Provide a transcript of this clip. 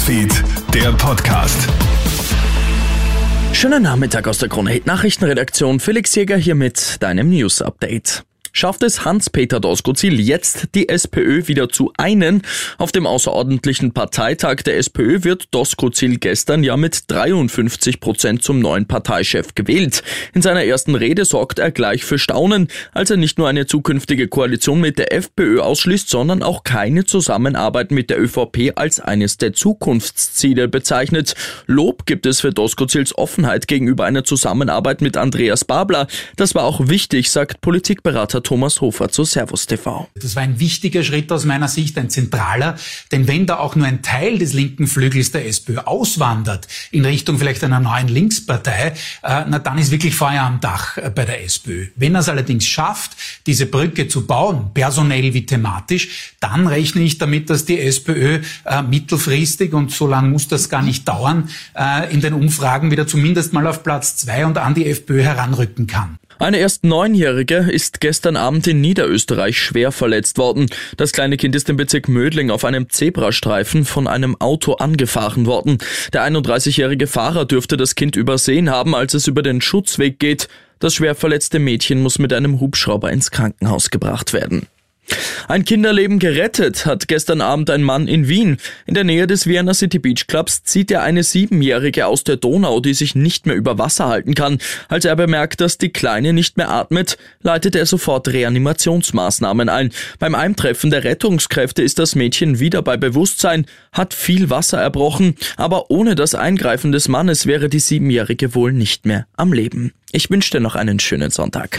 Newsfeed, der Podcast. Schönen Nachmittag aus der Krone Hit Nachrichtenredaktion. Felix Jäger hier mit deinem News Update. Schafft es Hans-Peter Doskozil jetzt, die SPÖ wieder zu einen? Auf dem außerordentlichen Parteitag der SPÖ wird Doskozil gestern ja mit 53 Prozent zum neuen Parteichef gewählt. In seiner ersten Rede sorgt er gleich für Staunen, als er nicht nur eine zukünftige Koalition mit der FPÖ ausschließt, sondern auch keine Zusammenarbeit mit der ÖVP als eines der Zukunftsziele bezeichnet. Lob gibt es für Doskozils Offenheit gegenüber einer Zusammenarbeit mit Andreas Babler. Das war auch wichtig, sagt Politikberater Thomas Hofer zu Servus TV. Das war ein wichtiger Schritt aus meiner Sicht, ein zentraler, denn wenn da auch nur ein Teil des linken Flügels der SPÖ auswandert in Richtung vielleicht einer neuen Linkspartei, äh, na dann ist wirklich Feuer am Dach äh, bei der SPÖ. Wenn er es allerdings schafft, diese Brücke zu bauen, personell wie thematisch, dann rechne ich damit, dass die SPÖ äh, mittelfristig und so lange muss das gar nicht dauern, in den Umfragen wieder zumindest mal auf Platz zwei und an die FPÖ heranrücken kann. Eine erst Neunjährige ist gestern Abend in Niederösterreich schwer verletzt worden. Das kleine Kind ist im Bezirk Mödling auf einem Zebrastreifen von einem Auto angefahren worden. Der 31-jährige Fahrer dürfte das Kind übersehen haben, als es über den Schutzweg geht. Das schwer verletzte Mädchen muss mit einem Hubschrauber ins Krankenhaus gebracht werden. Ein Kinderleben gerettet hat gestern Abend ein Mann in Wien. In der Nähe des Vienna City Beach Clubs zieht er eine Siebenjährige aus der Donau, die sich nicht mehr über Wasser halten kann. Als er bemerkt, dass die Kleine nicht mehr atmet, leitet er sofort Reanimationsmaßnahmen ein. Beim Eintreffen der Rettungskräfte ist das Mädchen wieder bei Bewusstsein, hat viel Wasser erbrochen, aber ohne das Eingreifen des Mannes wäre die Siebenjährige wohl nicht mehr am Leben. Ich wünsche dir noch einen schönen Sonntag.